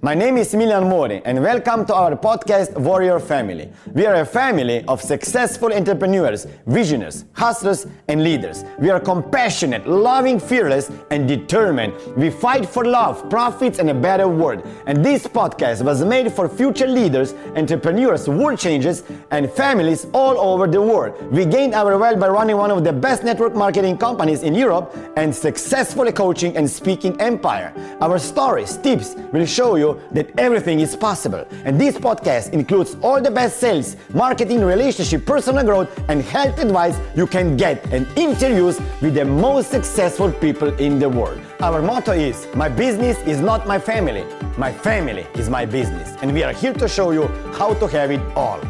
My name is Smiljan Mori, and welcome to our podcast Warrior Family. We are a family of successful entrepreneurs, visionaries, hustlers, and leaders. We are compassionate, loving, fearless, and determined. We fight for love, profits, and a better world. And this podcast was made for future leaders, entrepreneurs, world changers, and families all over the world. We gained our wealth by running one of the best network marketing companies in Europe and successfully coaching and speaking empire. Our stories, tips will show you that everything is possible. And this podcast includes all the best sales, marketing, relationship, personal growth, and health advice you can get and interviews with the most successful people in the world. Our motto is My business is not my family, my family is my business. And we are here to show you how to have it all.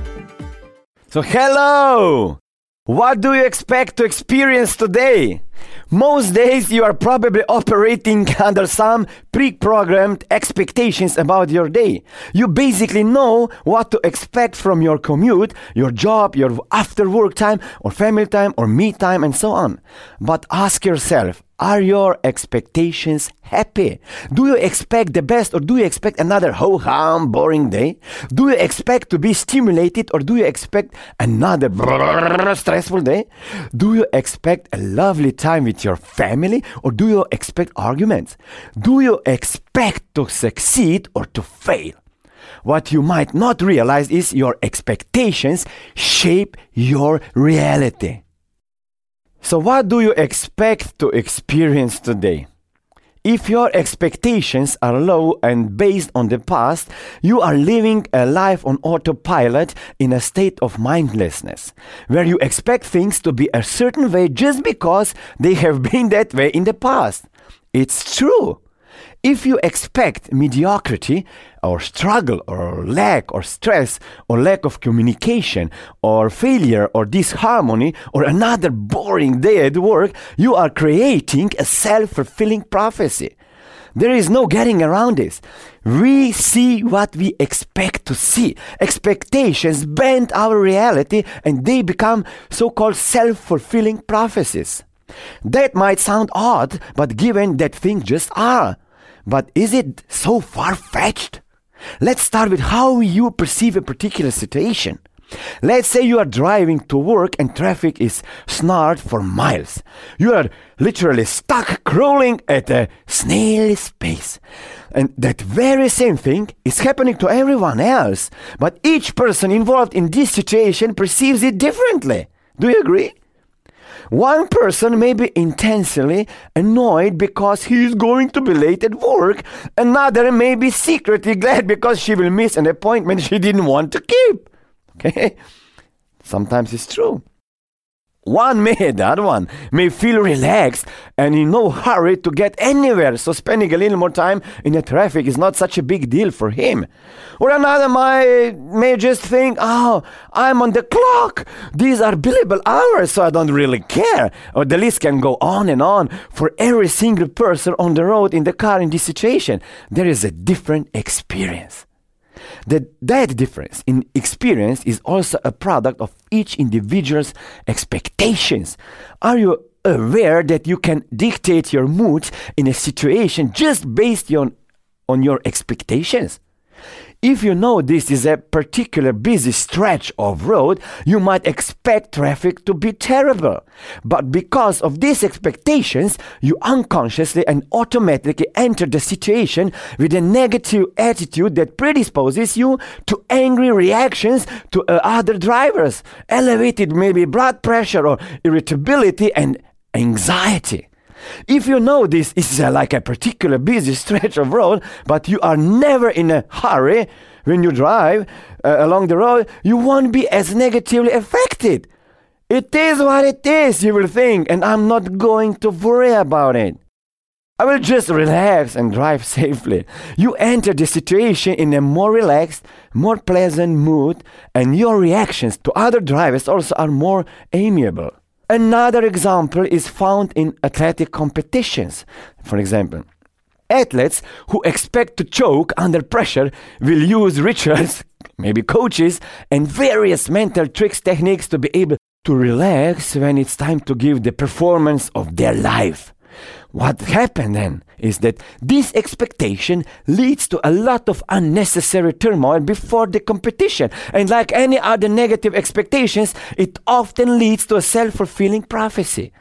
So, hello! What do you expect to experience today? Most days you are probably operating under some pre programmed expectations about your day. You basically know what to expect from your commute, your job, your after work time, or family time, or me time, and so on. But ask yourself are your expectations happy? Do you expect the best or do you expect another ho hum boring day? Do you expect to be stimulated or do you expect another stressful day? Do you expect a lovely time with your family or do you expect arguments? Do you expect to succeed or to fail? What you might not realize is your expectations shape your reality. So, what do you expect to experience today? If your expectations are low and based on the past, you are living a life on autopilot in a state of mindlessness, where you expect things to be a certain way just because they have been that way in the past. It's true. If you expect mediocrity or struggle or lack or stress or lack of communication or failure or disharmony or another boring day at work, you are creating a self fulfilling prophecy. There is no getting around this. We see what we expect to see. Expectations bend our reality and they become so called self fulfilling prophecies. That might sound odd, but given that things just are. But is it so far fetched? Let's start with how you perceive a particular situation. Let's say you are driving to work and traffic is snarled for miles. You are literally stuck crawling at a snail's pace. And that very same thing is happening to everyone else. But each person involved in this situation perceives it differently. Do you agree? One person may be intensely annoyed because he is going to be late at work. Another may be secretly glad because she will miss an appointment she didn't want to keep. Okay? Sometimes it's true. One may, other one, may feel relaxed and in no hurry to get anywhere, so spending a little more time in the traffic is not such a big deal for him. Or another may, may just think, oh, I'm on the clock. These are billable hours, so I don't really care. Or the list can go on and on for every single person on the road in the car in this situation. There is a different experience. That that difference in experience is also a product of each individual's expectations. Are you aware that you can dictate your mood in a situation just based on, on your expectations? If you know this is a particular busy stretch of road, you might expect traffic to be terrible. But because of these expectations, you unconsciously and automatically enter the situation with a negative attitude that predisposes you to angry reactions to uh, other drivers, elevated maybe blood pressure or irritability and anxiety. If you know this is like a particular busy stretch of road, but you are never in a hurry when you drive uh, along the road, you won't be as negatively affected. It is what it is, you will think, and I'm not going to worry about it. I will just relax and drive safely. You enter the situation in a more relaxed, more pleasant mood, and your reactions to other drivers also are more amiable. Another example is found in athletic competitions. For example, athletes who expect to choke under pressure will use rituals, maybe coaches, and various mental tricks techniques to be able to relax when it's time to give the performance of their life. What happened then is that this expectation leads to a lot of unnecessary turmoil before the competition. And like any other negative expectations, it often leads to a self fulfilling prophecy.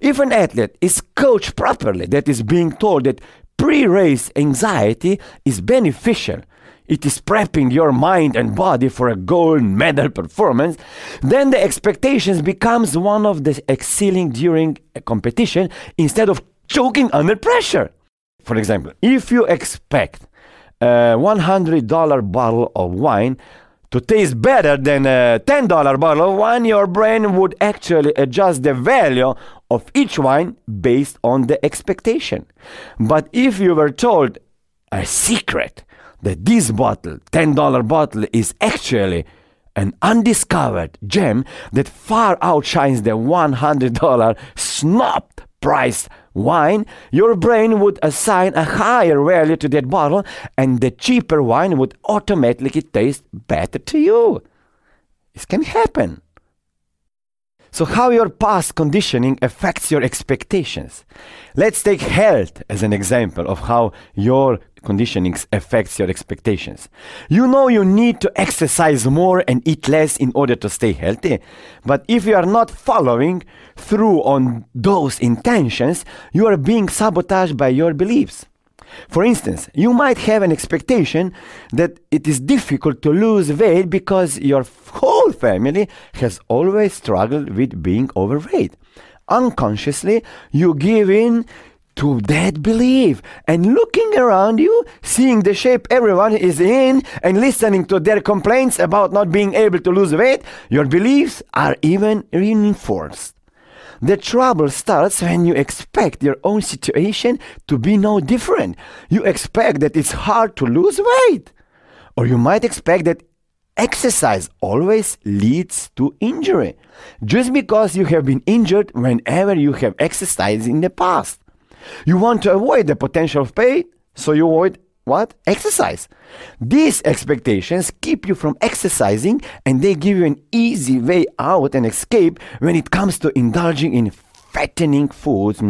If an athlete is coached properly, that is being told that pre race anxiety is beneficial it is prepping your mind and body for a gold medal performance, then the expectations becomes one of the excelling during a competition instead of choking under pressure. For example, if you expect a $100 bottle of wine to taste better than a $10 bottle of wine, your brain would actually adjust the value of each wine based on the expectation. But if you were told a secret that this bottle, $10 bottle, is actually an undiscovered gem that far outshines the $100 snob priced wine, your brain would assign a higher value to that bottle and the cheaper wine would automatically taste better to you. This can happen. So, how your past conditioning affects your expectations. Let's take health as an example of how your conditioning affects your expectations. You know you need to exercise more and eat less in order to stay healthy. But if you are not following through on those intentions, you are being sabotaged by your beliefs. For instance, you might have an expectation that it is difficult to lose weight because your whole family has always struggled with being overweight. Unconsciously, you give in to that belief and looking around you, seeing the shape everyone is in, and listening to their complaints about not being able to lose weight, your beliefs are even reinforced. The trouble starts when you expect your own situation to be no different. You expect that it's hard to lose weight. Or you might expect that exercise always leads to injury, just because you have been injured whenever you have exercised in the past. You want to avoid the potential of pain, so you avoid what? Exercise. These expectations keep you from exercising and they give you an easy way out and escape when it comes to indulging in fattening foods.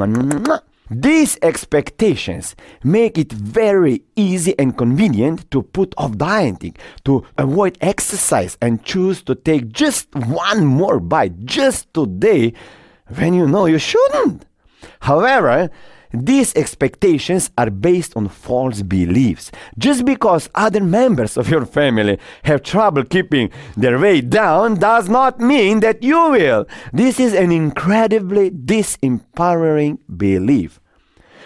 These expectations make it very easy and convenient to put off dieting, to avoid exercise, and choose to take just one more bite just today when you know you shouldn't. However, these expectations are based on false beliefs. Just because other members of your family have trouble keeping their weight down does not mean that you will. This is an incredibly disempowering belief.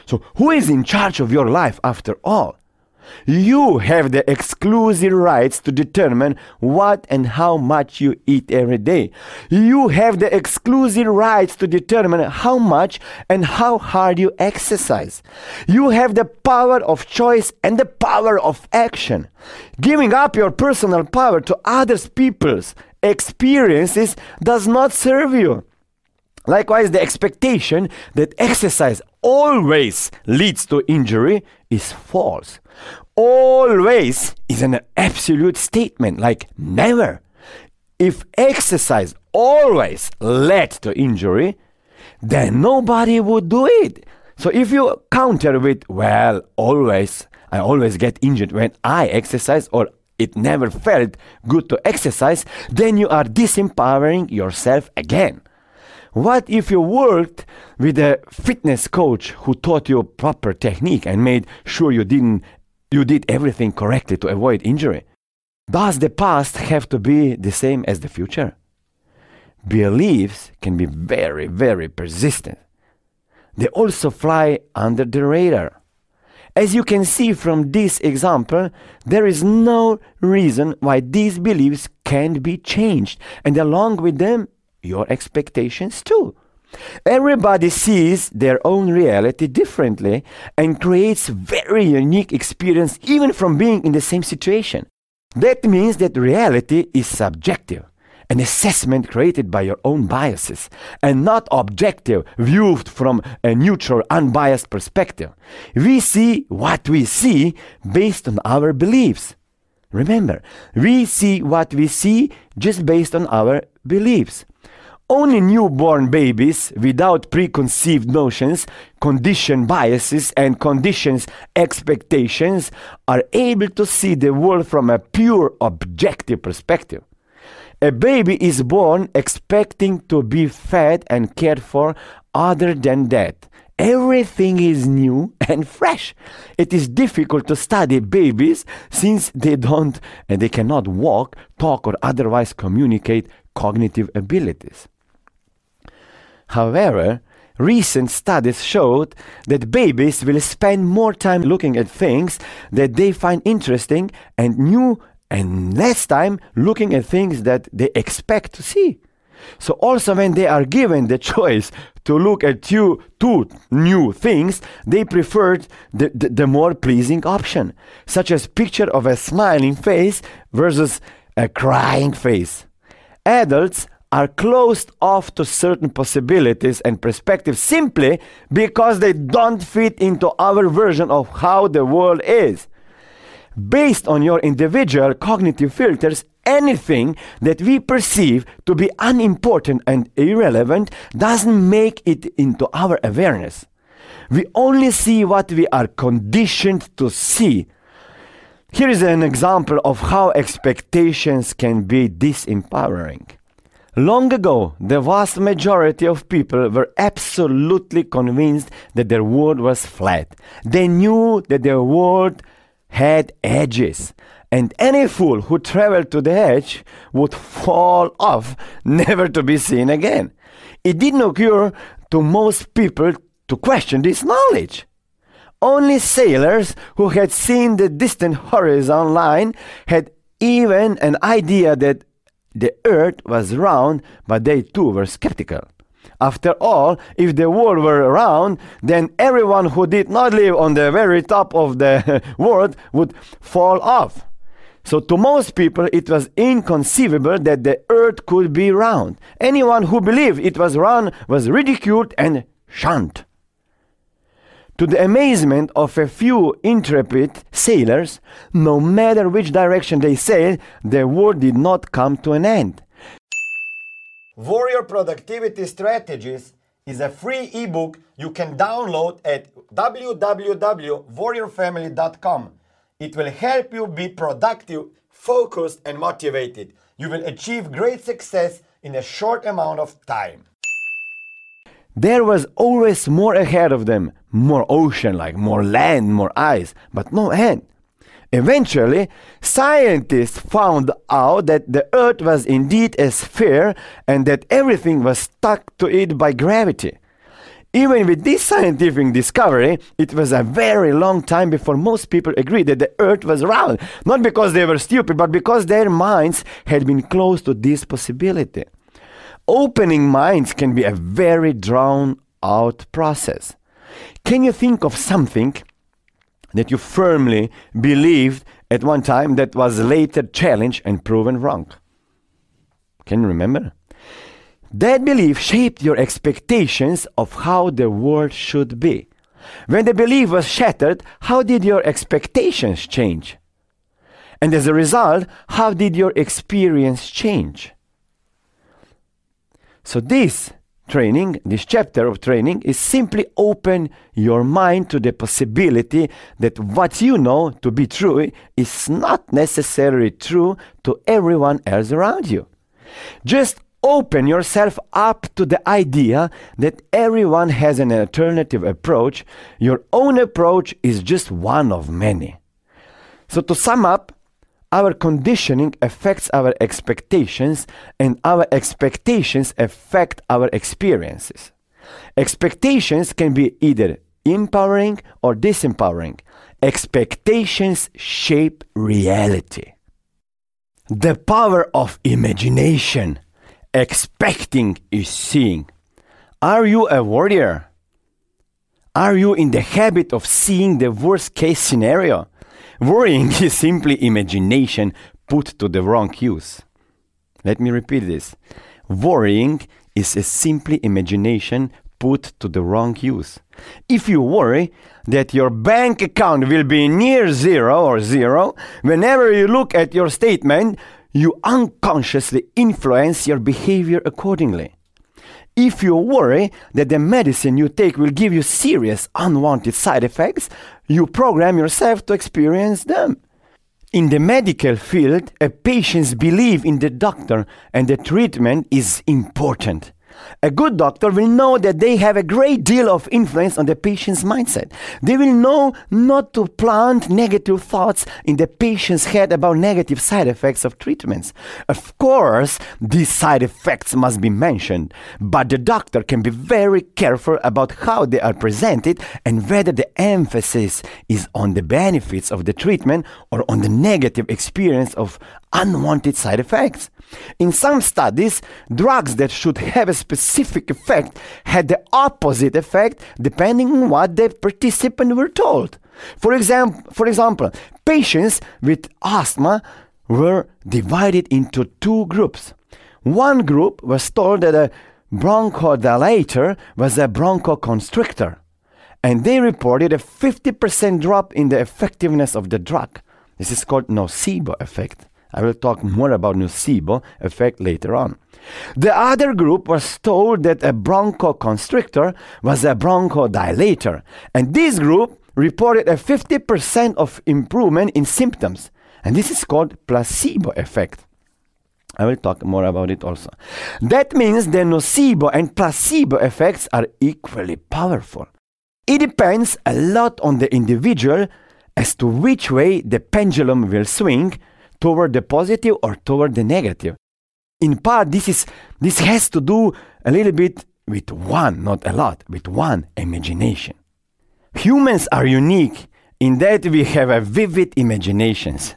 So, who is in charge of your life after all? You have the exclusive rights to determine what and how much you eat every day. You have the exclusive rights to determine how much and how hard you exercise. You have the power of choice and the power of action. Giving up your personal power to others people's experiences does not serve you. Likewise, the expectation that exercise always leads to injury is false. Always is an absolute statement, like never. If exercise always led to injury, then nobody would do it. So if you counter with, well, always, I always get injured when I exercise or it never felt good to exercise, then you are disempowering yourself again. What if you worked with a fitness coach who taught you proper technique and made sure you didn't you did everything correctly to avoid injury? Does the past have to be the same as the future? Beliefs can be very, very persistent. They also fly under the radar. As you can see from this example, there is no reason why these beliefs can't be changed, and along with them, your expectations too. Everybody sees their own reality differently and creates very unique experience even from being in the same situation. That means that reality is subjective, an assessment created by your own biases, and not objective, viewed from a neutral, unbiased perspective. We see what we see based on our beliefs. Remember, we see what we see just based on our beliefs. Only newborn babies without preconceived notions, conditioned biases, and conditions expectations are able to see the world from a pure objective perspective. A baby is born expecting to be fed and cared for, other than that. Everything is new and fresh. It is difficult to study babies since they don't and they cannot walk, talk, or otherwise communicate cognitive abilities. However, recent studies showed that babies will spend more time looking at things that they find interesting and new and less time looking at things that they expect to see. So also when they are given the choice to look at two, two new things, they preferred the, the, the more pleasing option, such as picture of a smiling face versus a crying face. Adults are closed off to certain possibilities and perspectives simply because they don't fit into our version of how the world is. Based on your individual cognitive filters, anything that we perceive to be unimportant and irrelevant doesn't make it into our awareness. We only see what we are conditioned to see. Here is an example of how expectations can be disempowering. Long ago, the vast majority of people were absolutely convinced that their world was flat. They knew that their world had edges, and any fool who traveled to the edge would fall off, never to be seen again. It didn't occur to most people to question this knowledge. Only sailors who had seen the distant horizon line had even an idea that the earth was round, but they too were skeptical. After all, if the world were round, then everyone who did not live on the very top of the world would fall off. So, to most people, it was inconceivable that the earth could be round. Anyone who believed it was round was ridiculed and shunned. To the amazement of a few intrepid sailors, no matter which direction they sailed, the war did not come to an end. Warrior Productivity Strategies is a free ebook you can download at www.warriorfamily.com. It will help you be productive, focused, and motivated. You will achieve great success in a short amount of time. There was always more ahead of them, more ocean, like more land, more ice, but no end. Eventually, scientists found out that the Earth was indeed a sphere and that everything was stuck to it by gravity. Even with this scientific discovery, it was a very long time before most people agreed that the Earth was round, not because they were stupid, but because their minds had been closed to this possibility opening minds can be a very drawn out process. Can you think of something that you firmly believed at one time that was later challenged and proven wrong? Can you remember? That belief shaped your expectations of how the world should be. When the belief was shattered, how did your expectations change? And as a result, how did your experience change? So this training, this chapter of training is simply open your mind to the possibility that what you know to be true is not necessarily true to everyone else around you. Just open yourself up to the idea that everyone has an alternative approach. Your own approach is just one of many. So to sum up, our conditioning affects our expectations, and our expectations affect our experiences. Expectations can be either empowering or disempowering. Expectations shape reality. The power of imagination. Expecting is seeing. Are you a warrior? Are you in the habit of seeing the worst case scenario? Worrying is simply imagination put to the wrong use. Let me repeat this. Worrying is a simply imagination put to the wrong use. If you worry that your bank account will be near zero or zero, whenever you look at your statement, you unconsciously influence your behavior accordingly. If you worry that the medicine you take will give you serious unwanted side effects, you program yourself to experience them. In the medical field, a patient's belief in the doctor and the treatment is important. A good doctor will know that they have a great deal of influence on the patient's mindset. They will know not to plant negative thoughts in the patient's head about negative side effects of treatments. Of course, these side effects must be mentioned, but the doctor can be very careful about how they are presented and whether the emphasis is on the benefits of the treatment or on the negative experience of unwanted side effects. In some studies, drugs that should have a specific effect had the opposite effect depending on what the participants were told. For, example, for example, patients with asthma were divided into two groups. One group was told that a bronchodilator was a bronchoconstrictor, and they reported a 50% drop in the effectiveness of the drug. This is called nocebo effect. I will talk more about nocebo effect later on. The other group was told that a bronchoconstrictor was a bronchodilator, and this group reported a 50% of improvement in symptoms, and this is called placebo effect. I will talk more about it also. That means the nocebo and placebo effects are equally powerful. It depends a lot on the individual as to which way the pendulum will swing toward the positive or toward the negative. In part, this is this has to do a little bit with one, not a lot, with one imagination. Humans are unique in that we have a vivid imaginations.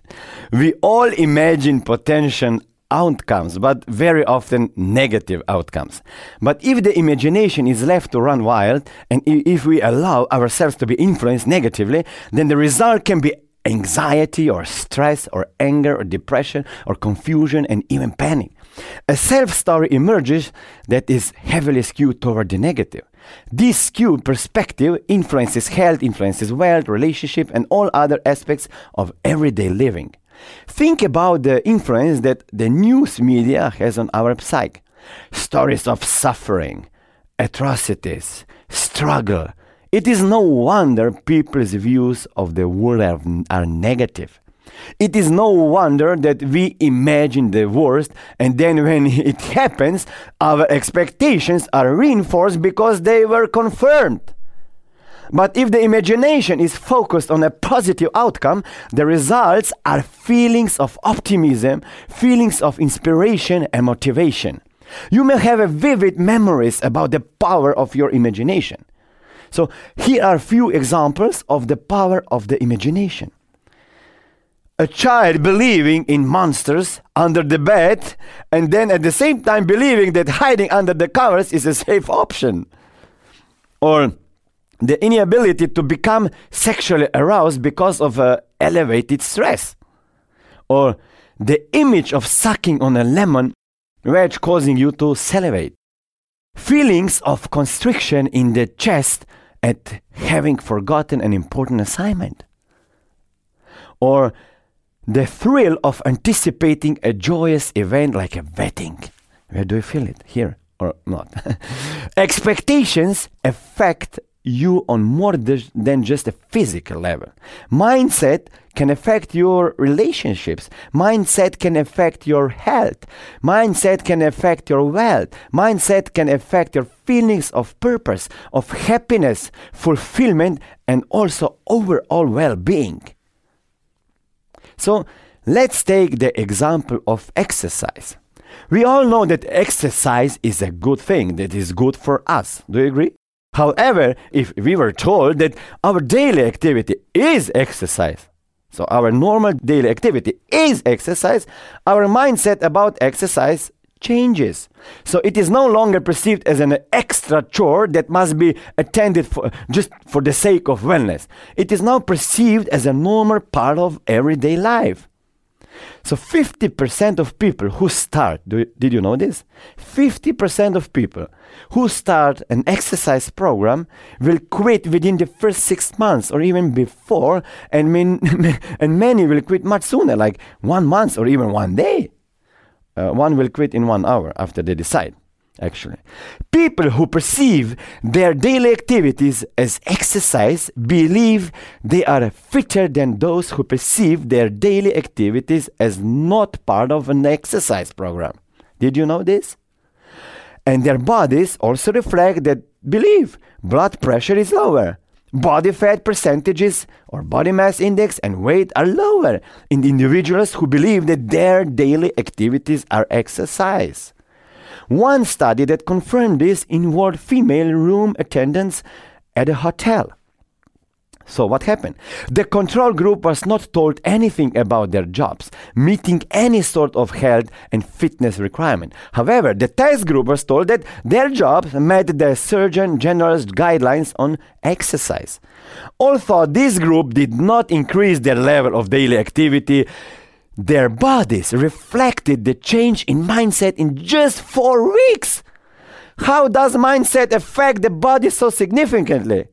We all imagine potential outcomes, but very often negative outcomes. But if the imagination is left to run wild, and if we allow ourselves to be influenced negatively, then the result can be anxiety or stress or anger or depression or confusion and even panic. A self story emerges that is heavily skewed toward the negative. This skewed perspective influences health, influences wealth, relationship, and all other aspects of everyday living. Think about the influence that the news media has on our psyche. Stories of suffering, atrocities, struggle, it is no wonder people's views of the world are, are negative. It is no wonder that we imagine the worst, and then when it happens, our expectations are reinforced because they were confirmed. But if the imagination is focused on a positive outcome, the results are feelings of optimism, feelings of inspiration, and motivation. You may have vivid memories about the power of your imagination. So here are a few examples of the power of the imagination. A child believing in monsters under the bed and then at the same time believing that hiding under the covers is a safe option. Or the inability to become sexually aroused because of uh, elevated stress. Or the image of sucking on a lemon wedge causing you to salivate. Feelings of constriction in the chest at having forgotten an important assignment. Or the thrill of anticipating a joyous event like a wedding. Where do you feel it? Here or not? Expectations affect you on more than just a physical level. Mindset can affect your relationships. Mindset can affect your health. Mindset can affect your wealth. Mindset can affect your feelings of purpose, of happiness, fulfillment, and also overall well being. So let's take the example of exercise. We all know that exercise is a good thing, that is good for us. Do you agree? However, if we were told that our daily activity is exercise, so our normal daily activity is exercise, our mindset about exercise changes. So it is no longer perceived as an extra chore that must be attended for just for the sake of wellness. It is now perceived as a normal part of everyday life. So 50% of people who start, do, did you know this? 50% of people who start an exercise program will quit within the first six months or even before, and, and many will quit much sooner, like one month or even one day. Uh, one will quit in one hour after they decide. Actually. People who perceive their daily activities as exercise believe they are fitter than those who perceive their daily activities as not part of an exercise program. Did you know this? And their bodies also reflect that belief. Blood pressure is lower. Body fat percentages or body mass index and weight are lower in individuals who believe that their daily activities are exercise. One study that confirmed this involved female room attendants at a hotel. So, what happened? The control group was not told anything about their jobs, meeting any sort of health and fitness requirement. However, the test group was told that their jobs met the Surgeon General's guidelines on exercise. Although this group did not increase their level of daily activity, their bodies reflected the change in mindset in just four weeks. How does mindset affect the body so significantly?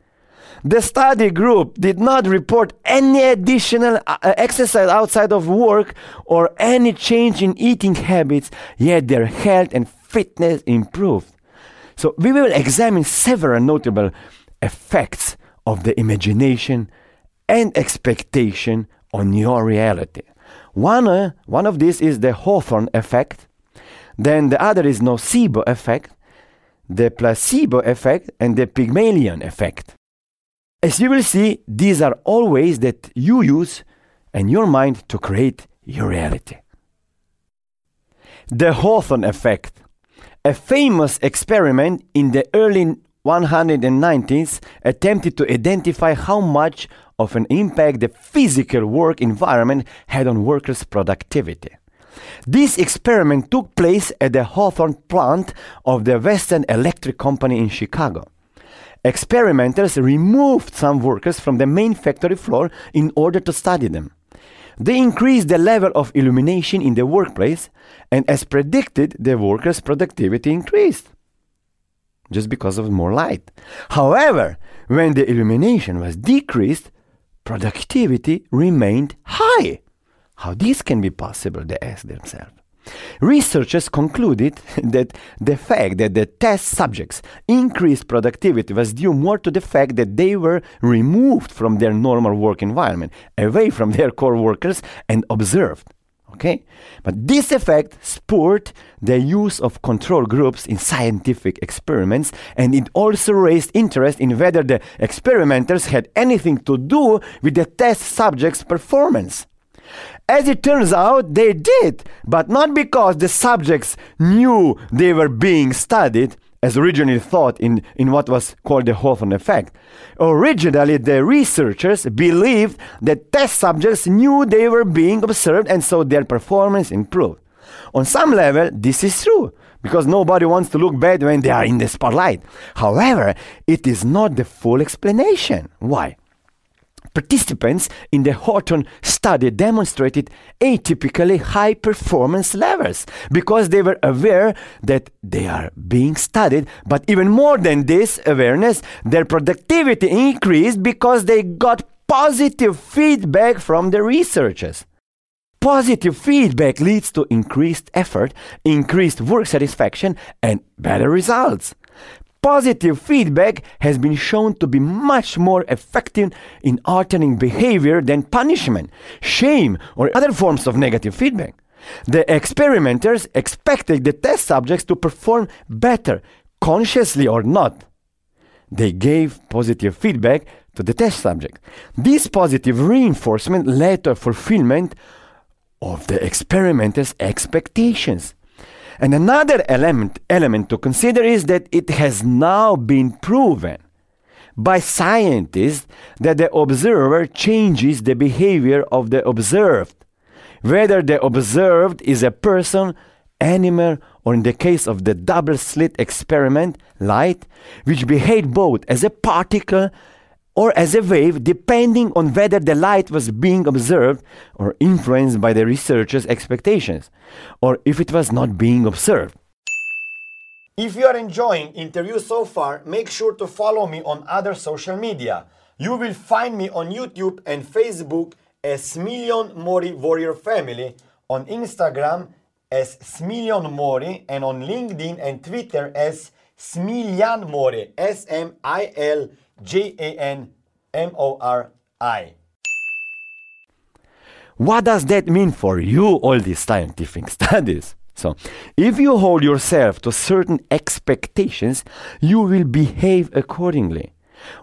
The study group did not report any additional uh, exercise outside of work or any change in eating habits, yet their health and fitness improved. So, we will examine several notable effects of the imagination and expectation on your reality. One, uh, one of these is the Hawthorne effect, then the other is nocebo effect, the placebo effect, and the Pygmalion effect. As you will see, these are all ways that you use and your mind to create your reality. The Hawthorne effect, a famous experiment in the early 190s, attempted to identify how much of an impact the physical work environment had on workers' productivity. This experiment took place at the Hawthorne plant of the Western Electric Company in Chicago experimenters removed some workers from the main factory floor in order to study them. They increased the level of illumination in the workplace, and as predicted, the workers' productivity increased just because of more light. However, when the illumination was decreased, productivity remained high. How this can be possible, they asked themselves. Researchers concluded that the fact that the test subjects increased productivity was due more to the fact that they were removed from their normal work environment, away from their core workers, and observed. Okay? But this effect spurred the use of control groups in scientific experiments, and it also raised interest in whether the experimenters had anything to do with the test subjects' performance. As it turns out, they did, but not because the subjects knew they were being studied, as originally thought in, in what was called the Hawthorne effect. Originally, the researchers believed that test subjects knew they were being observed and so their performance improved. On some level, this is true because nobody wants to look bad when they are in the spotlight. However, it is not the full explanation. Why? Participants in the Hawthorne study demonstrated atypically high performance levels because they were aware that they are being studied. But even more than this awareness, their productivity increased because they got positive feedback from the researchers. Positive feedback leads to increased effort, increased work satisfaction, and better results. Positive feedback has been shown to be much more effective in altering behavior than punishment, shame, or other forms of negative feedback. The experimenters expected the test subjects to perform better, consciously or not. They gave positive feedback to the test subject. This positive reinforcement led to fulfillment of the experimenters' expectations. And another element, element to consider is that it has now been proven by scientists that the observer changes the behavior of the observed, whether the observed is a person, animal, or in the case of the double slit experiment, light, which behaved both as a particle or as a wave, depending on whether the light was being observed or influenced by the researcher's expectations, or if it was not being observed. If you are enjoying interviews so far, make sure to follow me on other social media. You will find me on YouTube and Facebook as Smiljan Mori Warrior Family, on Instagram as Smiljan Mori and on LinkedIn and Twitter as Smiljan Mori. S M I L J A N M O R I. What does that mean for you, all these scientific studies? So, if you hold yourself to certain expectations, you will behave accordingly.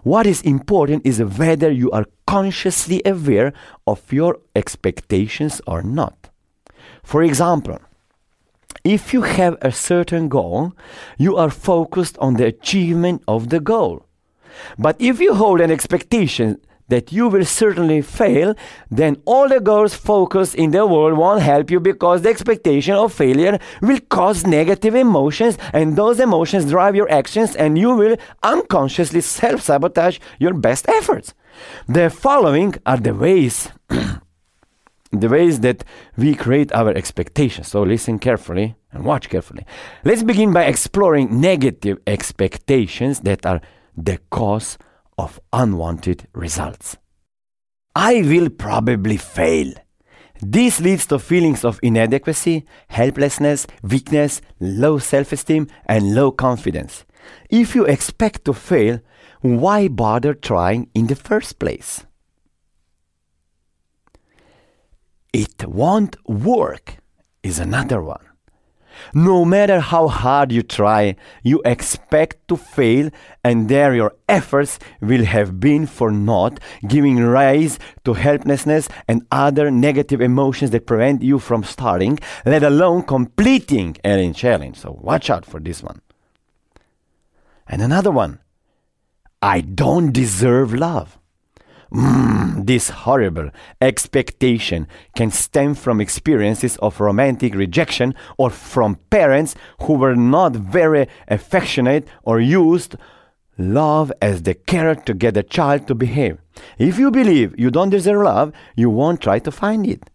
What is important is whether you are consciously aware of your expectations or not. For example, if you have a certain goal, you are focused on the achievement of the goal. But if you hold an expectation that you will certainly fail, then all the goals focused in the world won't help you because the expectation of failure will cause negative emotions and those emotions drive your actions and you will unconsciously self sabotage your best efforts. The following are the ways. the ways that we create our expectations. So listen carefully and watch carefully. Let's begin by exploring negative expectations that are the cause of unwanted results. I will probably fail. This leads to feelings of inadequacy, helplessness, weakness, low self esteem, and low confidence. If you expect to fail, why bother trying in the first place? It won't work is another one. No matter how hard you try, you expect to fail, and there your efforts will have been for naught, giving rise to helplessness and other negative emotions that prevent you from starting, let alone completing any challenge. So watch out for this one. And another one I don't deserve love. Mm, this horrible expectation can stem from experiences of romantic rejection or from parents who were not very affectionate or used love as the carrot to get the child to behave. If you believe you don't deserve love, you won't try to find it.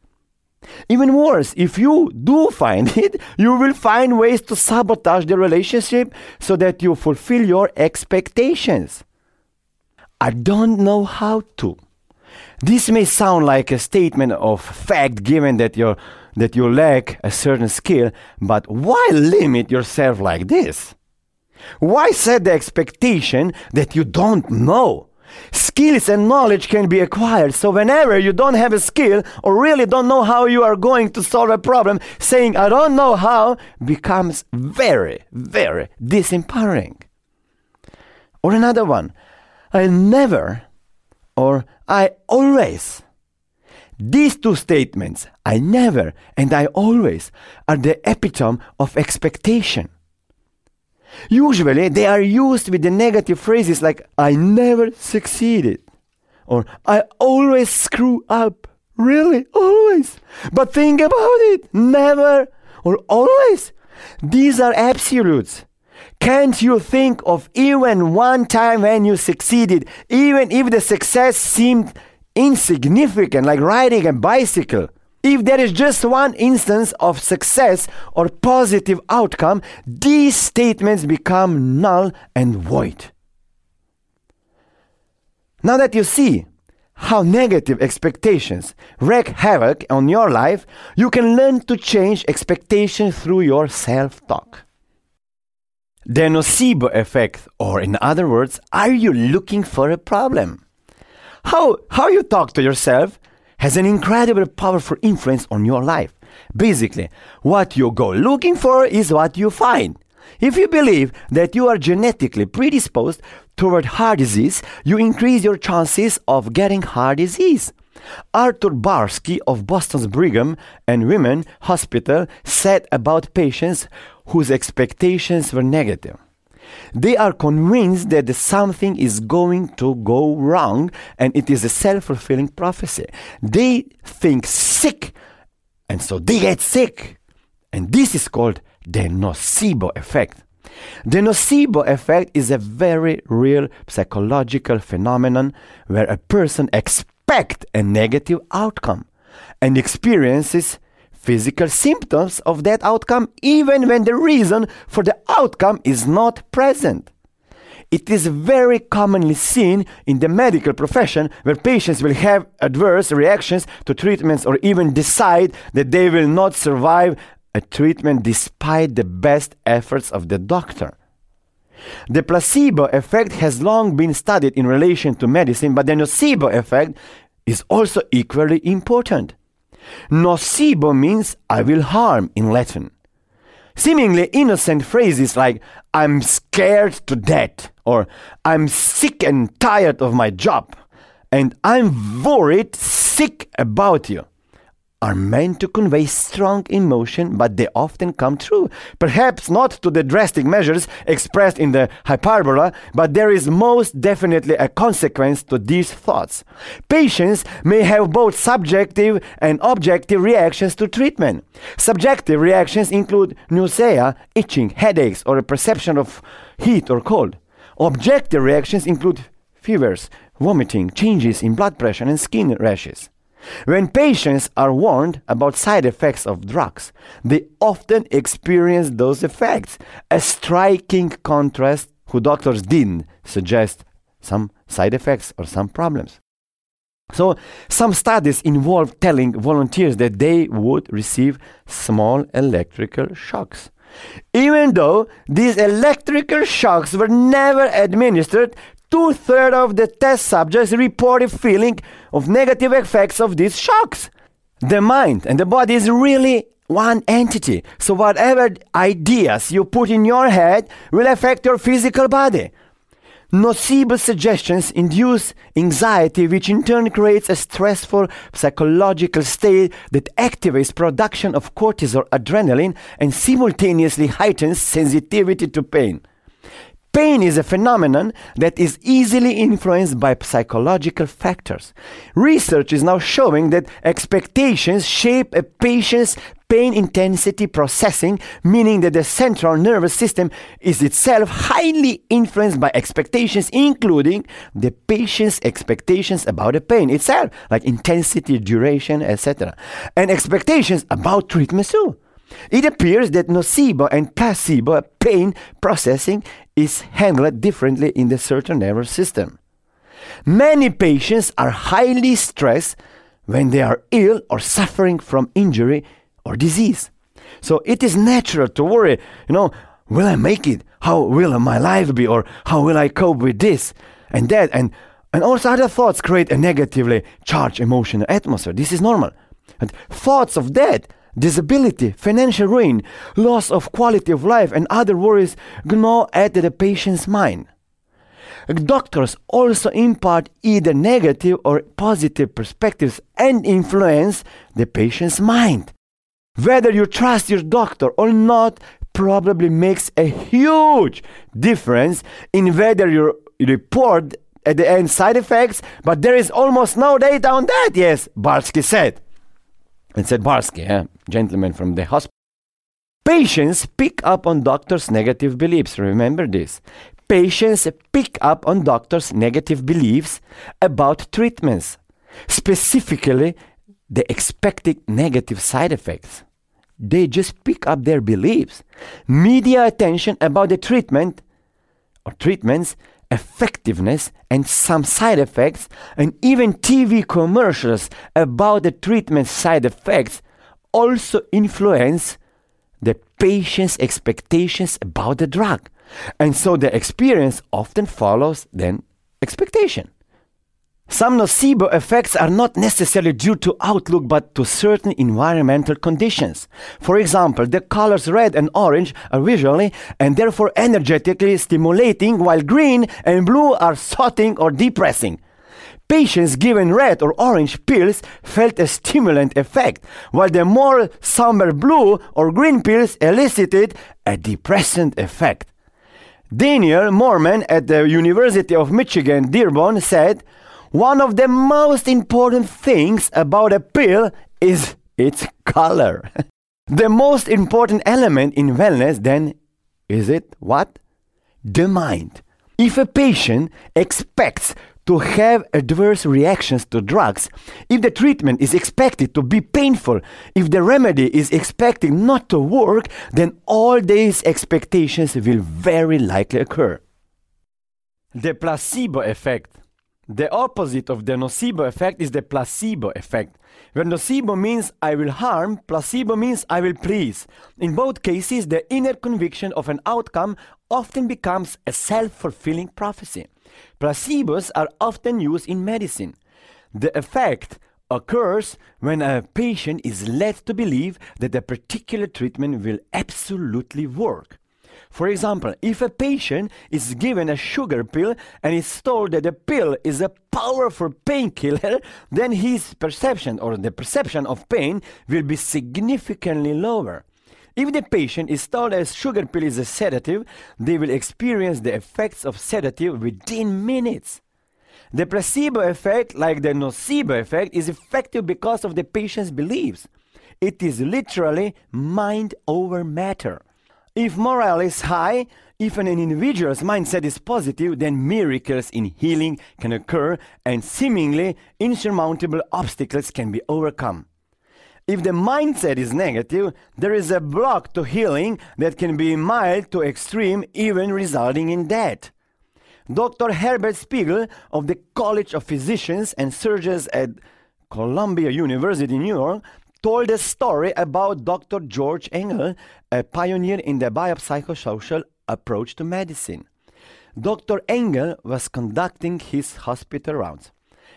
Even worse, if you do find it, you will find ways to sabotage the relationship so that you fulfill your expectations. I don't know how to. This may sound like a statement of fact given that you that you lack a certain skill, but why limit yourself like this? Why set the expectation that you don't know? Skills and knowledge can be acquired, so whenever you don't have a skill or really don't know how you are going to solve a problem, saying, I don't know how, becomes very, very disempowering. Or another one, I never or I always. These two statements, I never and I always, are the epitome of expectation. Usually, they are used with the negative phrases like, I never succeeded, or I always screw up. Really? Always. But think about it. Never or always. These are absolutes. Can't you think of even one time when you succeeded, even if the success seemed insignificant, like riding a bicycle? If there is just one instance of success or positive outcome, these statements become null and void. Now that you see how negative expectations wreak havoc on your life, you can learn to change expectations through your self talk. The nocebo effect, or in other words, are you looking for a problem? How, how you talk to yourself has an incredible powerful influence on your life. Basically, what you go looking for is what you find. If you believe that you are genetically predisposed toward heart disease, you increase your chances of getting heart disease. Arthur Barsky of Boston's Brigham and Women Hospital said about patients whose expectations were negative. They are convinced that something is going to go wrong and it is a self fulfilling prophecy. They think sick and so they get sick. And this is called the nocebo effect. The nocebo effect is a very real psychological phenomenon where a person expects a negative outcome and experiences physical symptoms of that outcome even when the reason for the outcome is not present. It is very commonly seen in the medical profession where patients will have adverse reactions to treatments or even decide that they will not survive a treatment despite the best efforts of the doctor. The placebo effect has long been studied in relation to medicine, but the nocebo effect is also equally important. Nocebo means I will harm in Latin. Seemingly innocent phrases like I'm scared to death or I'm sick and tired of my job and I'm worried sick about you are meant to convey strong emotion, but they often come true. Perhaps not to the drastic measures expressed in the hyperbola, but there is most definitely a consequence to these thoughts. Patients may have both subjective and objective reactions to treatment. Subjective reactions include nausea, itching, headaches, or a perception of heat or cold. Objective reactions include fevers, vomiting, changes in blood pressure, and skin rashes. When patients are warned about side effects of drugs, they often experience those effects, a striking contrast who doctors didn't suggest some side effects or some problems. So, some studies involve telling volunteers that they would receive small electrical shocks. Even though these electrical shocks were never administered two thirds of the test subjects reported feeling of negative effects of these shocks. The mind and the body is really one entity. So whatever ideas you put in your head will affect your physical body. Nocebo suggestions induce anxiety, which in turn creates a stressful psychological state that activates production of cortisol, adrenaline, and simultaneously heightens sensitivity to pain. Pain is a phenomenon that is easily influenced by psychological factors. Research is now showing that expectations shape a patient's pain intensity processing, meaning that the central nervous system is itself highly influenced by expectations, including the patient's expectations about the pain itself, like intensity, duration, etc., and expectations about treatment too. It appears that nocebo and placebo pain processing is handled differently in the central nervous system. Many patients are highly stressed when they are ill or suffering from injury or disease. So it is natural to worry, you know, will I make it? How will my life be? Or how will I cope with this and that? And, and also other thoughts create a negatively charged emotional atmosphere. This is normal. And thoughts of death disability, financial ruin, loss of quality of life, and other worries gnaw at the patient's mind. Doctors also impart either negative or positive perspectives and influence the patient's mind. Whether you trust your doctor or not probably makes a huge difference in whether you report at the end side effects, but there is almost no data on that, yes, Barsky said and said Barsky, a gentleman from the hospital. Patients pick up on doctors' negative beliefs. Remember this. Patients pick up on doctors' negative beliefs about treatments, specifically the expected negative side effects. They just pick up their beliefs. Media attention about the treatment or treatments effectiveness and some side effects, and even TV commercials about the treatment side effects also influence the patient's expectations about the drug. And so the experience often follows then expectation. Some nocebo effects are not necessarily due to outlook but to certain environmental conditions. For example, the colors red and orange are visually and therefore energetically stimulating, while green and blue are soothing or depressing. Patients given red or orange pills felt a stimulant effect, while the more somber blue or green pills elicited a depressant effect. Daniel Moerman at the University of Michigan Dearborn said, one of the most important things about a pill is its color. the most important element in wellness, then, is it what? The mind. If a patient expects to have adverse reactions to drugs, if the treatment is expected to be painful, if the remedy is expected not to work, then all these expectations will very likely occur. The placebo effect The opposite of the nocebo effect is the placebo effect. Where nocebo means I will harm, placebo means I will please. In both cases, the inner conviction of an outcome often becomes a self fulfilling prophecy. Placebos are often used in medicine. The effect occurs when a patient is led to believe that a particular treatment will absolutely work. For example, if a patient is given a sugar pill and is told that the pill is a powerful painkiller, then his perception or the perception of pain will be significantly lower. If the patient is told a sugar pill is a sedative, they will experience the effects of sedative within minutes. The placebo effect, like the nocebo effect, is effective because of the patient's beliefs. It is literally mind over matter. If morale is high, if an individual's mindset is positive, then miracles in healing can occur and seemingly insurmountable obstacles can be overcome. If the mindset is negative, there is a block to healing that can be mild to extreme, even resulting in death. Dr. Herbert Spiegel of the College of Physicians and Surgeons at Columbia University, New York, told a story about Dr. George Engel, a pioneer in the biopsychosocial approach to medicine. Dr. Engel was conducting his hospital rounds.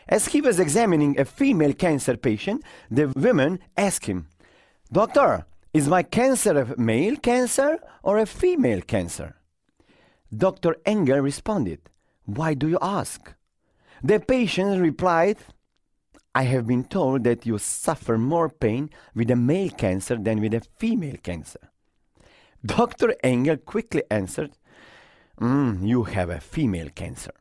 As he was examining a female cancer patient, the woman asked him, Doctor, is my cancer a male cancer or a female cancer? Dr. Engel responded, Why do you ask? The patient replied, I have been told that you suffer more pain with a male cancer than with a female cancer. Dr. Engel quickly answered, mm, You have a female cancer.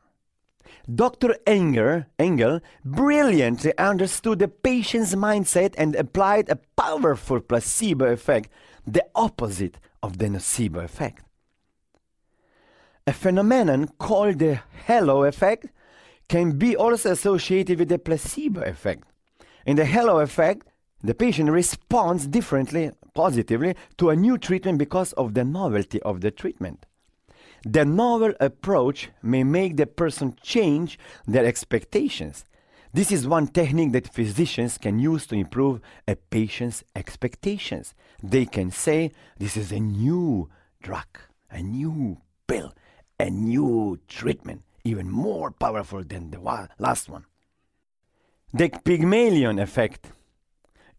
Dr. Engel, Engel brilliantly understood the patient's mindset and applied a powerful placebo effect, the opposite of the nocebo effect. A phenomenon called the halo effect can be also associated with the placebo effect. In the halo effect, the patient responds differently, positively, to a new treatment because of the novelty of the treatment. The novel approach may make the person change their expectations. This is one technique that physicians can use to improve a patient's expectations. They can say, This is a new drug, a new pill, a new treatment even more powerful than the last one. The Pygmalion effect.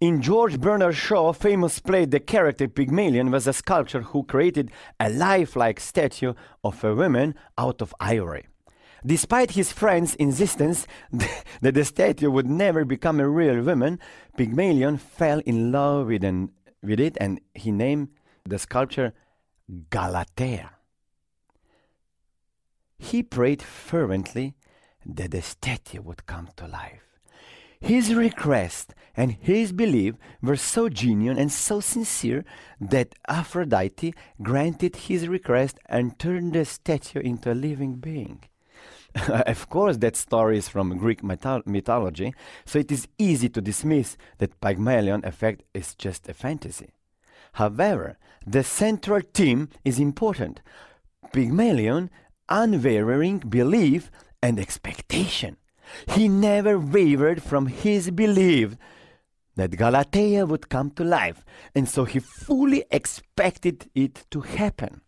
In George Bernard Shaw's famous play, the character Pygmalion was a sculptor who created a lifelike statue of a woman out of ivory. Despite his friend's insistence that the statue would never become a real woman, Pygmalion fell in love with, an, with it and he named the sculpture Galatea he prayed fervently that the statue would come to life. His request and his belief were so genuine and so sincere that Aphrodite granted his request and turned the statue into a living being. of course, that story is from Greek mythology, so it is easy to dismiss that Pygmalion effect is just a fantasy. However, the central theme is important. Pygmalion unwavering belief and expectation. He never wavered from his belief that Galatea would come to life, and so he fully expected it to happen.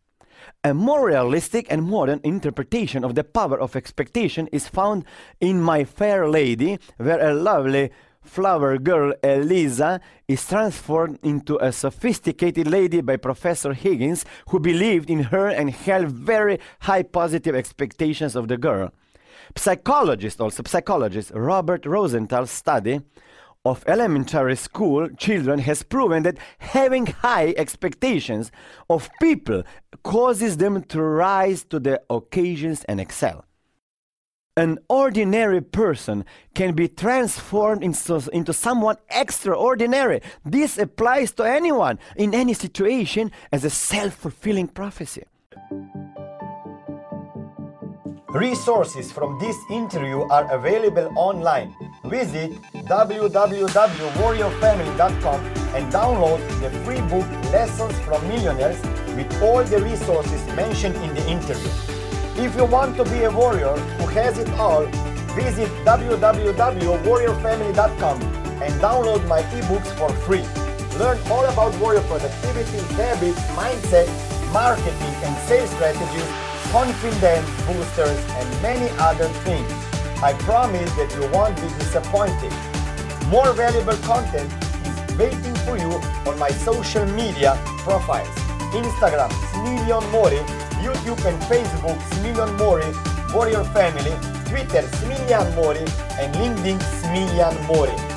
A more realistic and modern interpretation of the power of expectation is found in My Fair Lady, where a lovely flower girl Eliza is transformed into a sophisticated lady by Professor Higgins, who believed in her and held very high positive expectations of the girl. Psychologist, also psychologist Robert Rosenthal's study of elementary school children has proven that having high expectations of people causes them to rise to the occasions and excel an ordinary person can be transformed into, into someone extraordinary. This applies to anyone in any situation as a self fulfilling prophecy. Resources from this interview are available online. Visit www.warriorfamily.com and download the free book Lessons from Millionaires with all the resources mentioned in the interview. If you want to be a warrior who has it all, Visit www.warriorfamily.com and download my ebooks for free. Learn all about warrior productivity, habits, mindset, marketing, and sales strategies, confidence boosters, and many other things. I promise that you won't be disappointed. More valuable content is waiting for you on my social media profiles. Instagram, Smiljan Mori, YouTube and Facebook, Smiljan Mori, Warrior Family, Twitter, Smiljan Mori, and LinkedIn, Smiljan Mori.